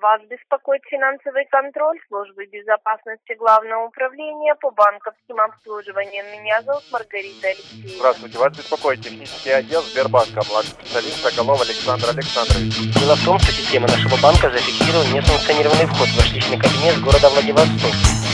Вас беспокоит финансовый контроль службы безопасности Главного управления по банковским обслуживаниям. Меня зовут Маргарита Алексеевна. Здравствуйте, вас беспокоит технический отдел Сбербанка, младший специалист Соколов Александр Александрович. Дело в том, что система нашего банка зафиксировала несанкционированный вход в ваш личный кабинет с города Владивосток.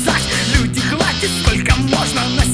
пейзаж Люди хватит сколько можно на